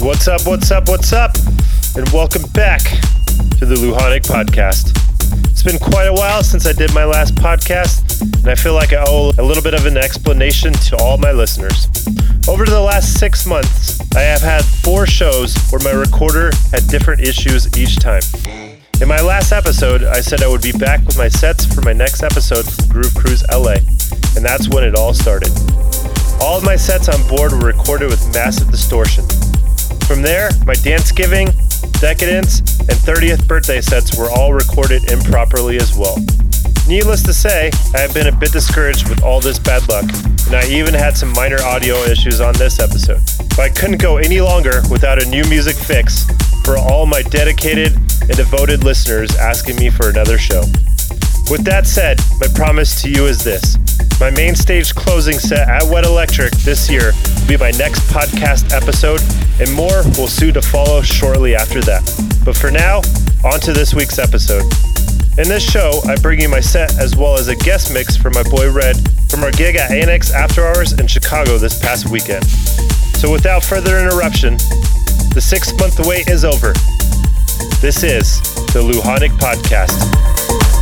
What's up, what's up, what's up? And welcome back to the LuJanic Podcast. It's been quite a while since I did my last podcast, and I feel like I owe a little bit of an explanation to all my listeners. Over the last six months, I have had four shows where my recorder had different issues each time. In my last episode, I said I would be back with my sets for my next episode from Groove Cruise LA, and that's when it all started. All of my sets on board were recorded with massive distortion. From there, my Dance Giving, Decadence, and 30th birthday sets were all recorded improperly as well. Needless to say, I have been a bit discouraged with all this bad luck, and I even had some minor audio issues on this episode. But I couldn't go any longer without a new music fix for all my dedicated and devoted listeners asking me for another show. With that said, my promise to you is this. My main stage closing set at Wet Electric this year will be my next podcast episode, and more will soon to follow shortly after that. But for now, on to this week's episode. In this show, I bring you my set as well as a guest mix from my boy Red from our gig at Annex After Hours in Chicago this past weekend. So without further interruption, the six month wait is over. This is the LuJanic Podcast.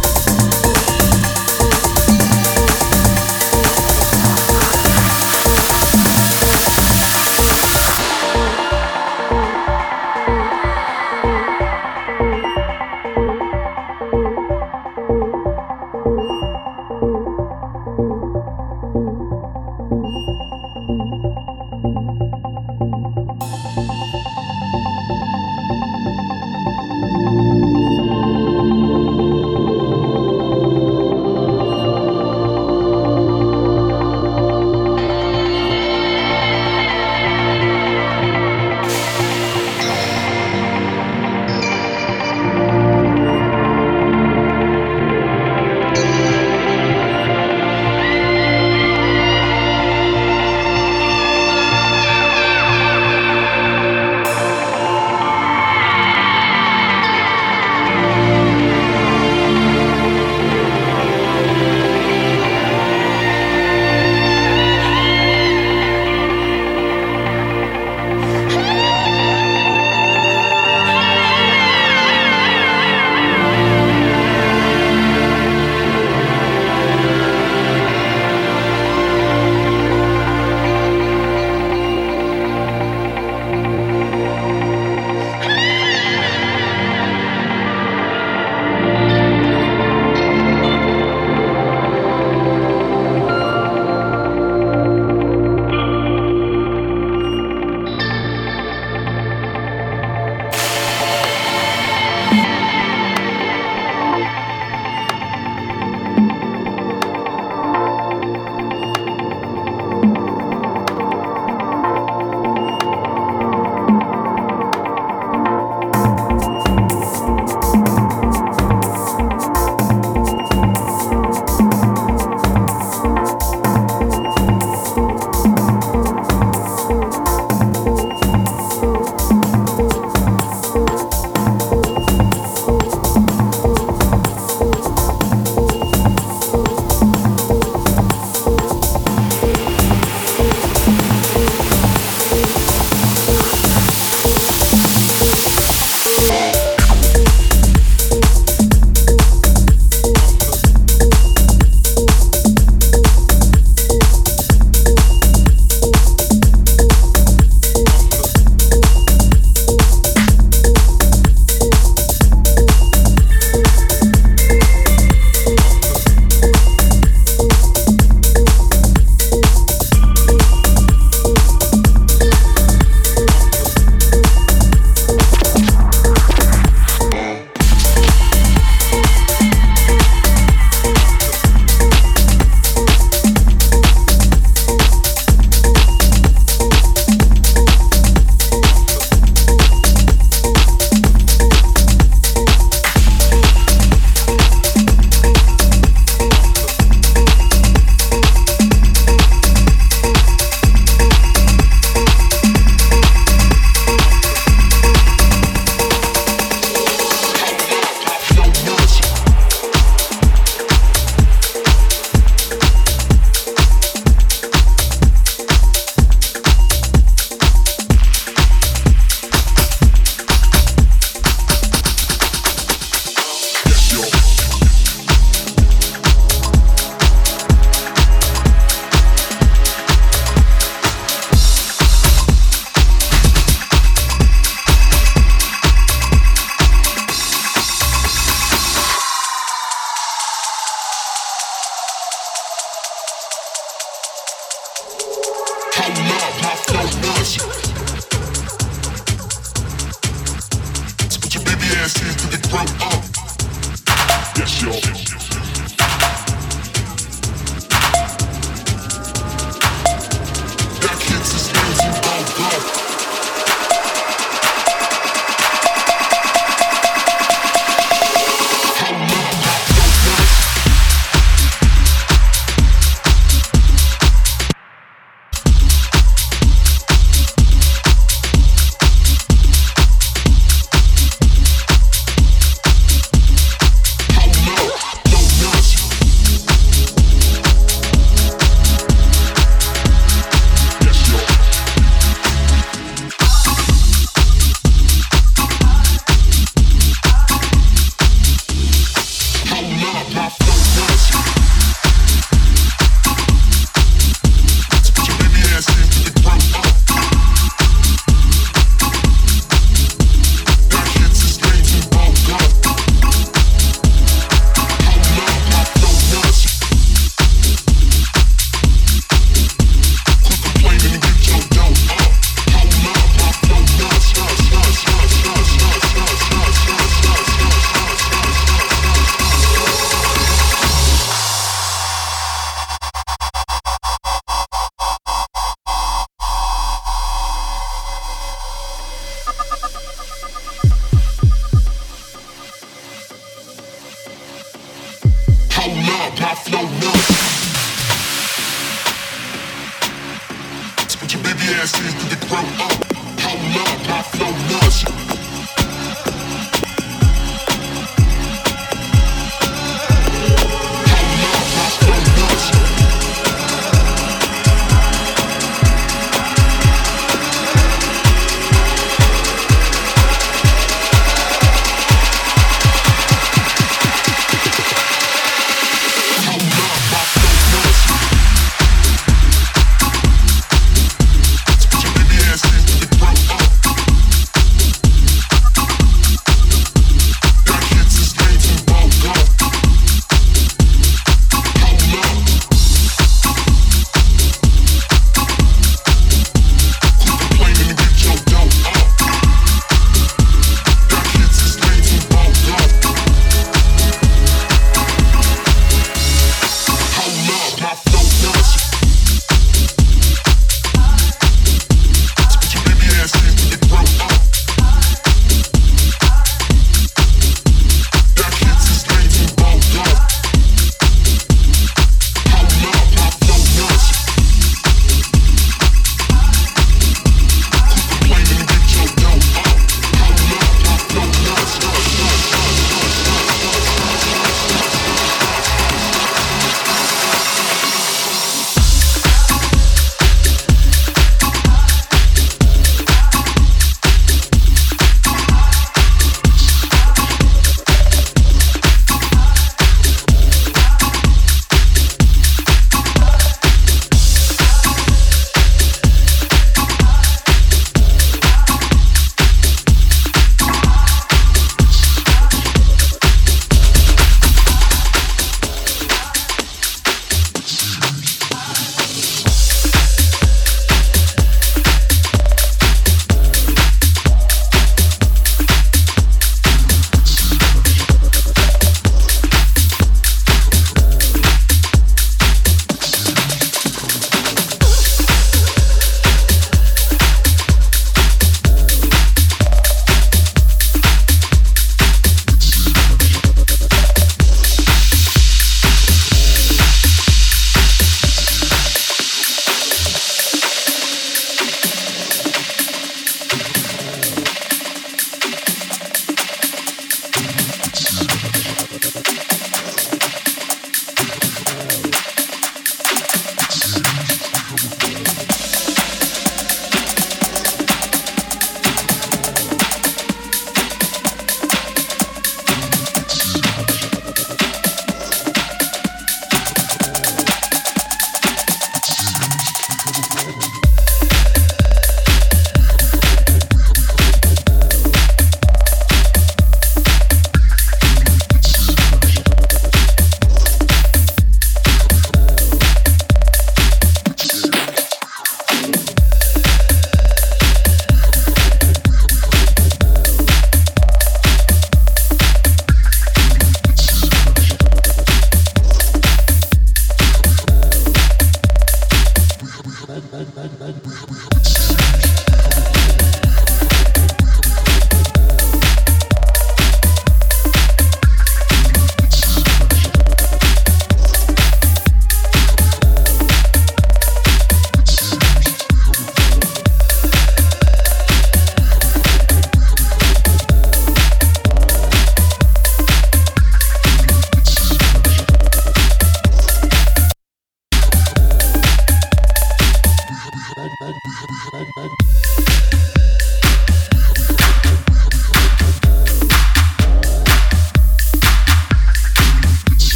ass to grow up.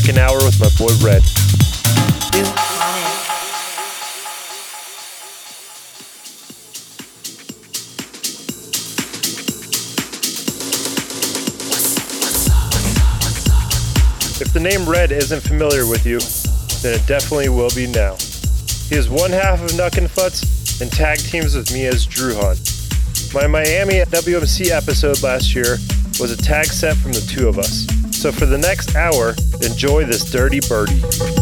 Second hour with my boy Red. If the name Red isn't familiar with you, then it definitely will be now. He is one half of Nuck and Futz and tag teams with me as Drew Hunt. My Miami WMC episode last year was a tag set from the two of us. So for the next hour, enjoy this dirty birdie.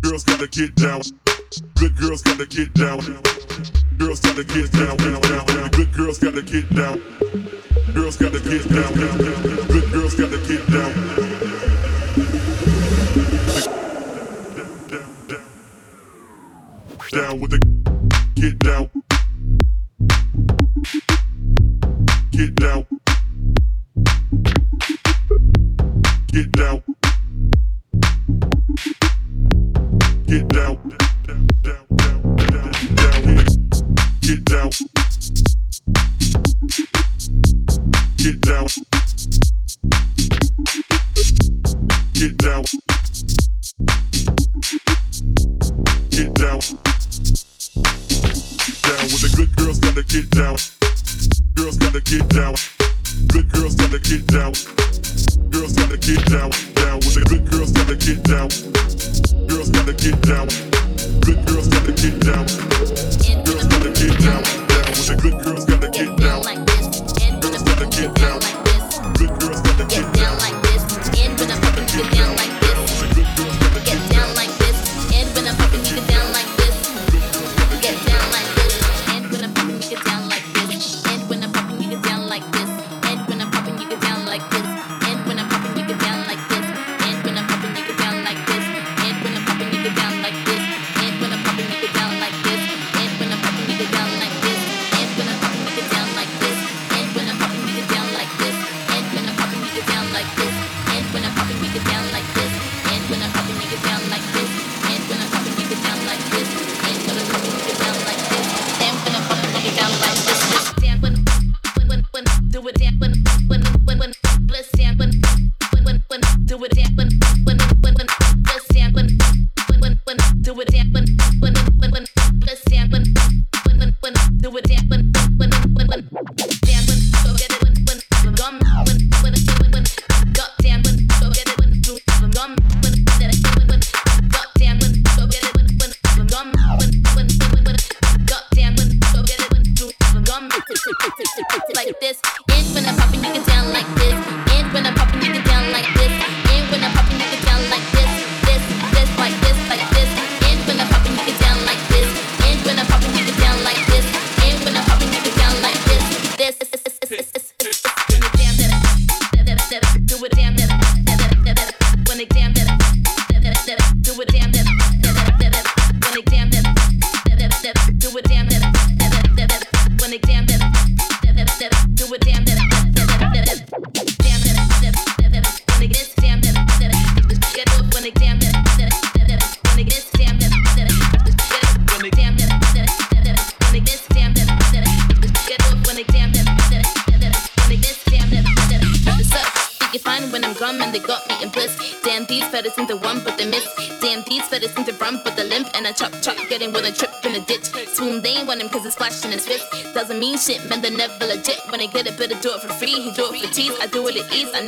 Girls gotta get down. Good girls gotta get down. Girls gotta get down. Good girls gotta get down. Girls gotta get down. Good girls gotta get down. Down with the get down. Get down. Get down. get down, down, down, down, get down, get down, get down, get down, down with the good girls gotta get down, girls gotta get down, good girls gotta get down. Girls gotta get down, down with. Good girls gotta get down. Girls gotta get down. Good girls gotta get down. Girls gotta get down, down with. Good. Girls gotta get down.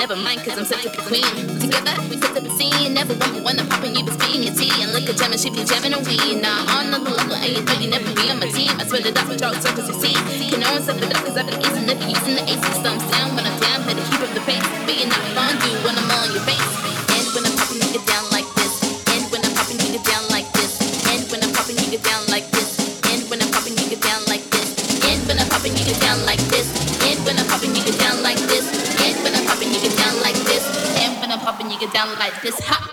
Never mind, cause I'm such a queen. Together, we set up a scene. Never want me when I'm popping, you be speaking your tea. And look at jamming, she be jamming a weed. Now, on another level, and you really never be on my team. I swear that that's what y'all circles you see. Can no one set it up, cause I've been easing, never using the AC. Thumbs down when I'm down, better keep up the pace. You're not fun, do when I'm on your face. And when I'm popping, you down like this. And when I'm popping, you down like this. And when I'm popping, you down like this. And when I'm popping, you get down like this. And when I'm popping, you get down like this. And when I'm popping, you get down get down like this. Hot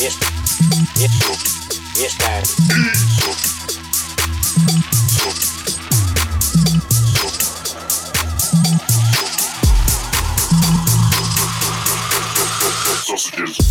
Este, este, estar, sub, sub, sub, sub, sub, sub, sub, sub,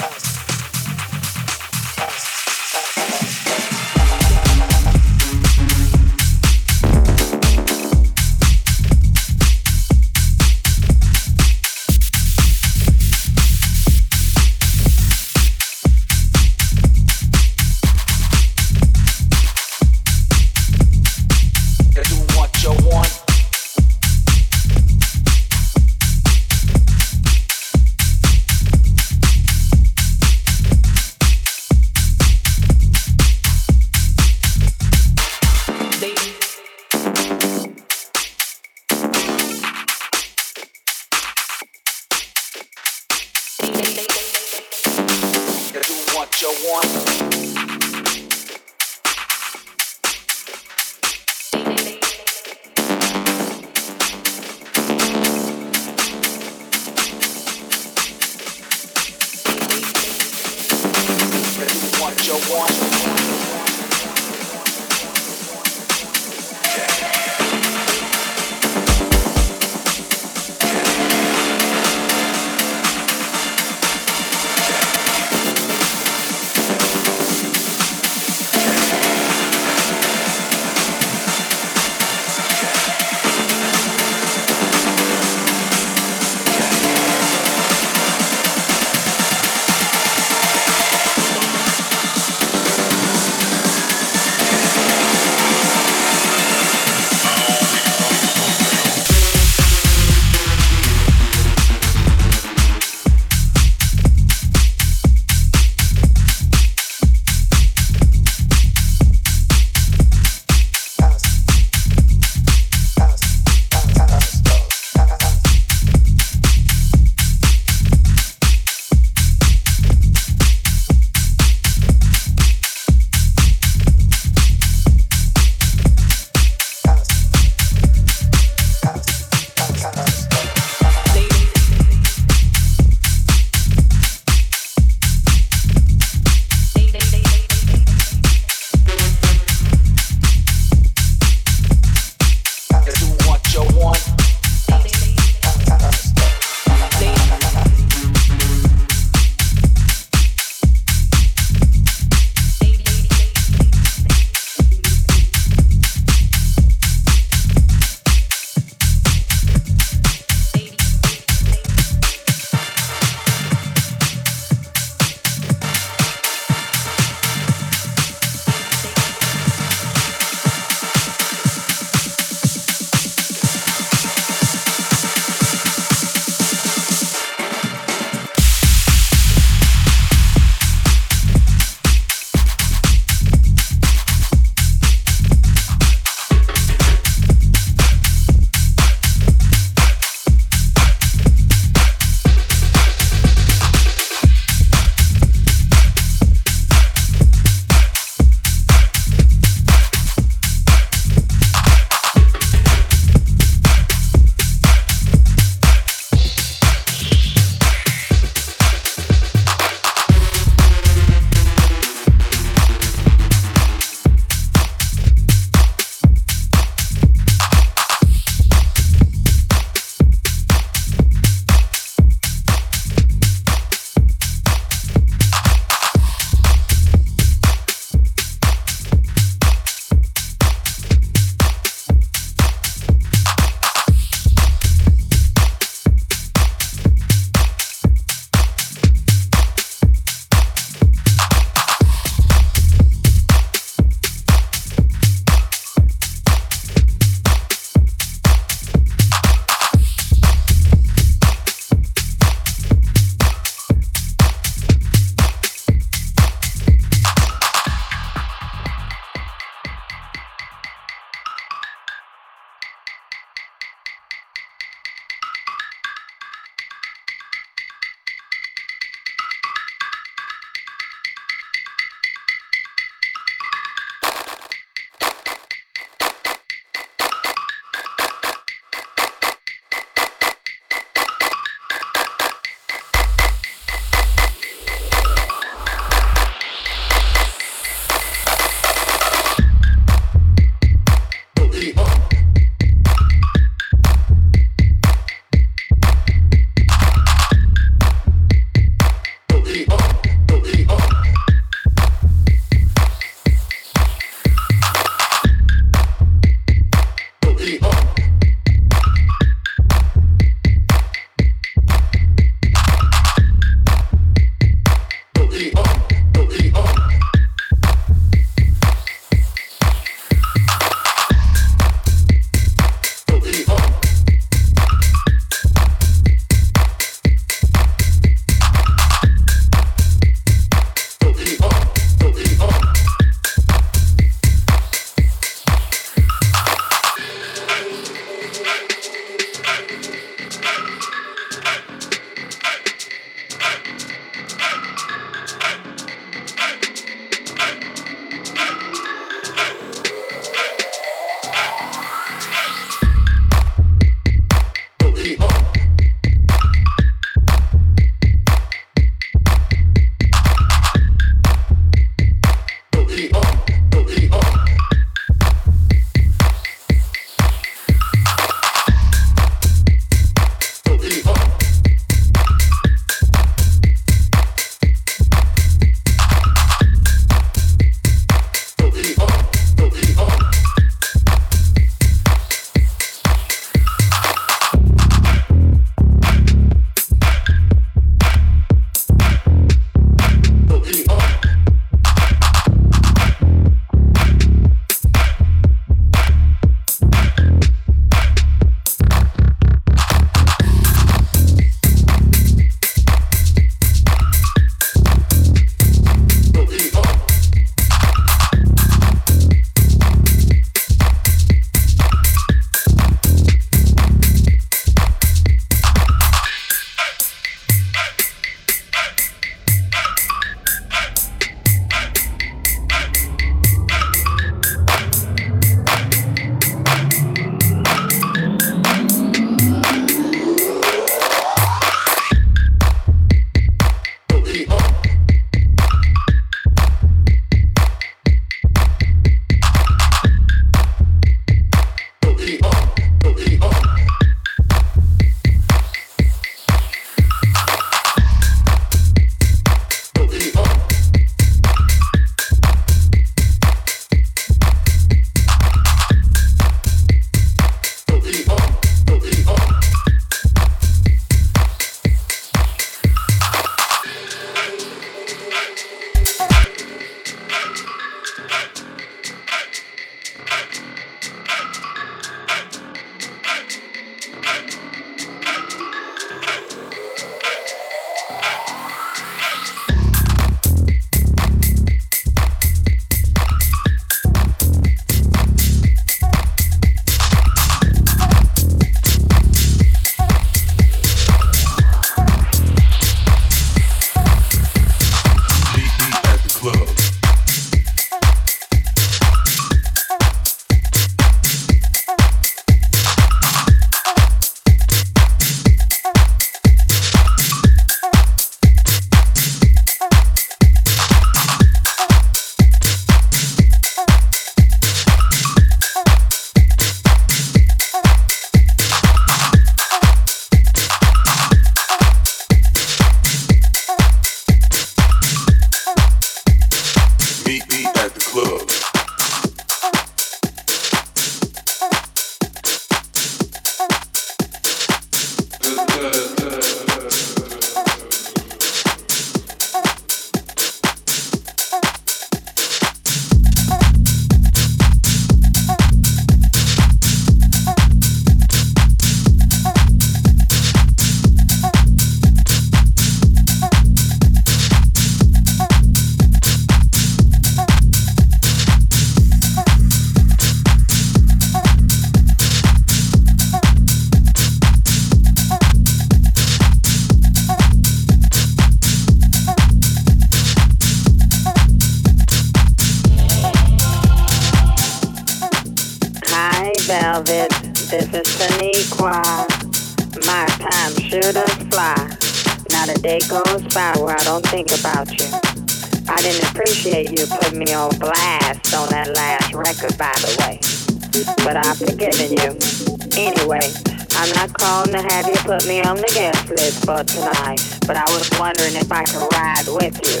but I was wondering if I could ride with you.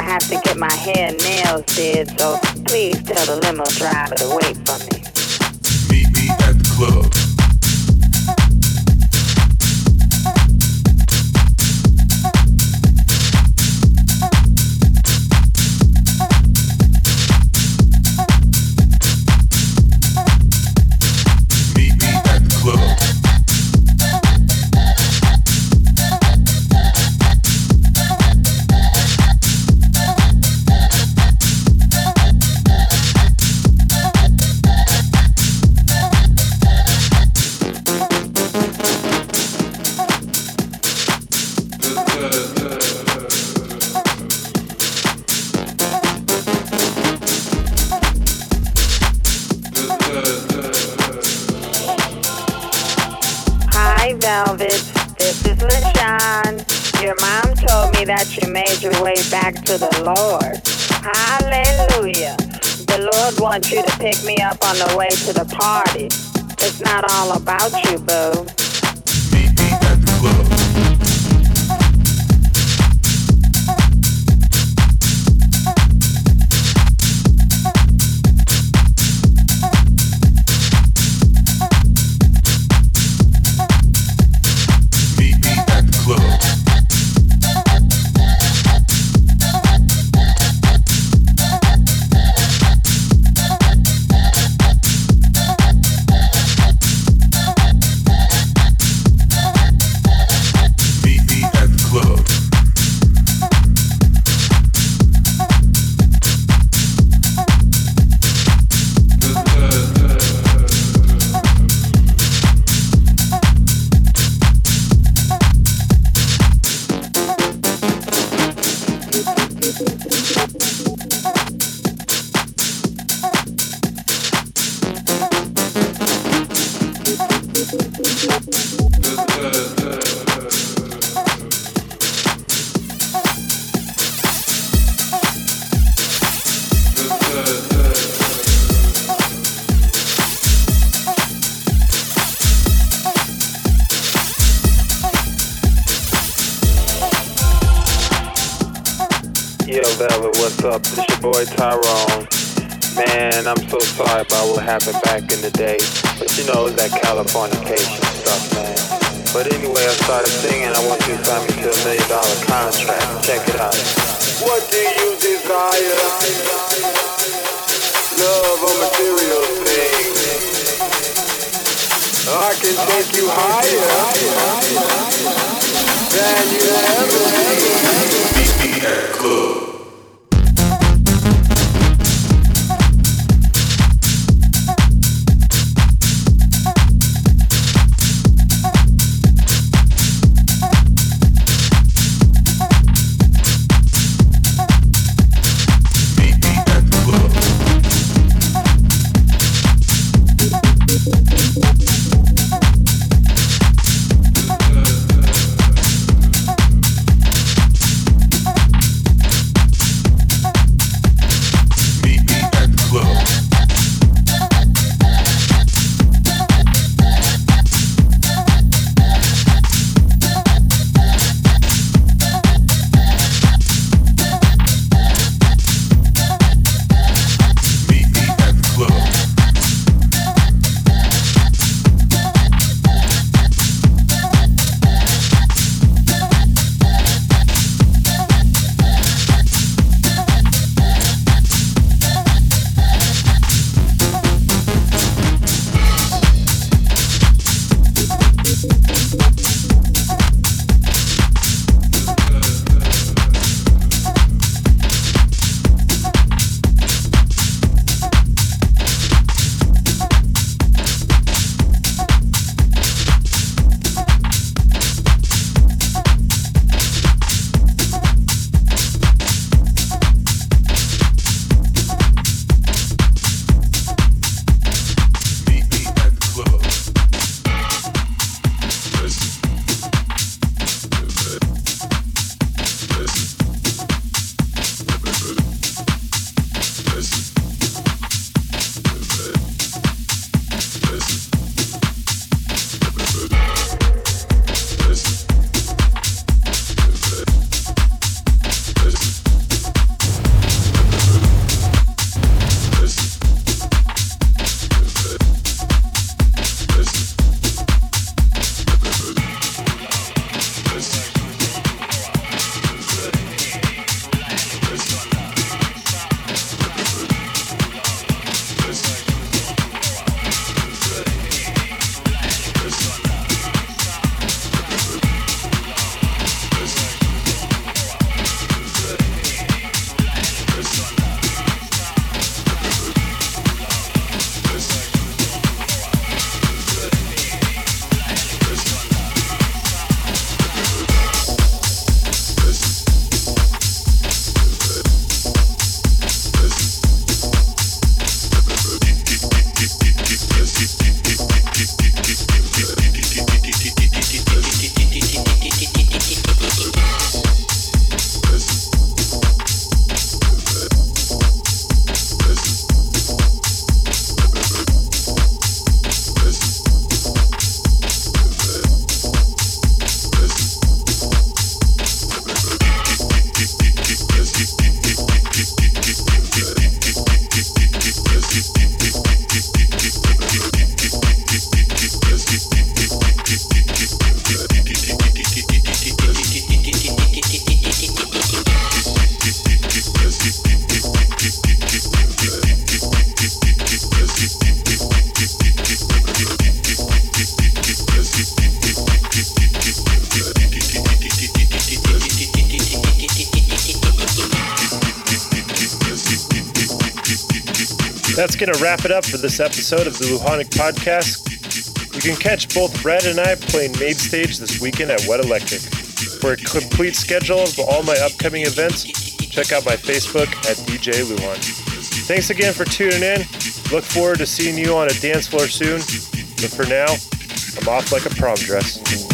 I have to get my hair and nails did, so please tell the limo driver to wait for me. Meet me at the club. that you made your way back to the Lord. Hallelujah. The Lord wants you to pick me up on the way to the party. It's not all about you, boo. About what happened back in the day. But you know, it's that Californication stuff, man. But anyway, I started singing. I want you to sign me to a million dollar contract. Check it out. What do you desire? Love or material things? I can take you higher than you ever. BBR Club. Going to wrap it up for this episode of the LuJanic Podcast. You can catch both Brad and I playing Main Stage this weekend at Wet Electric. For a complete schedule of all my upcoming events, check out my Facebook at DJ LuJan. Thanks again for tuning in. Look forward to seeing you on a dance floor soon. But for now, I'm off like a prom dress.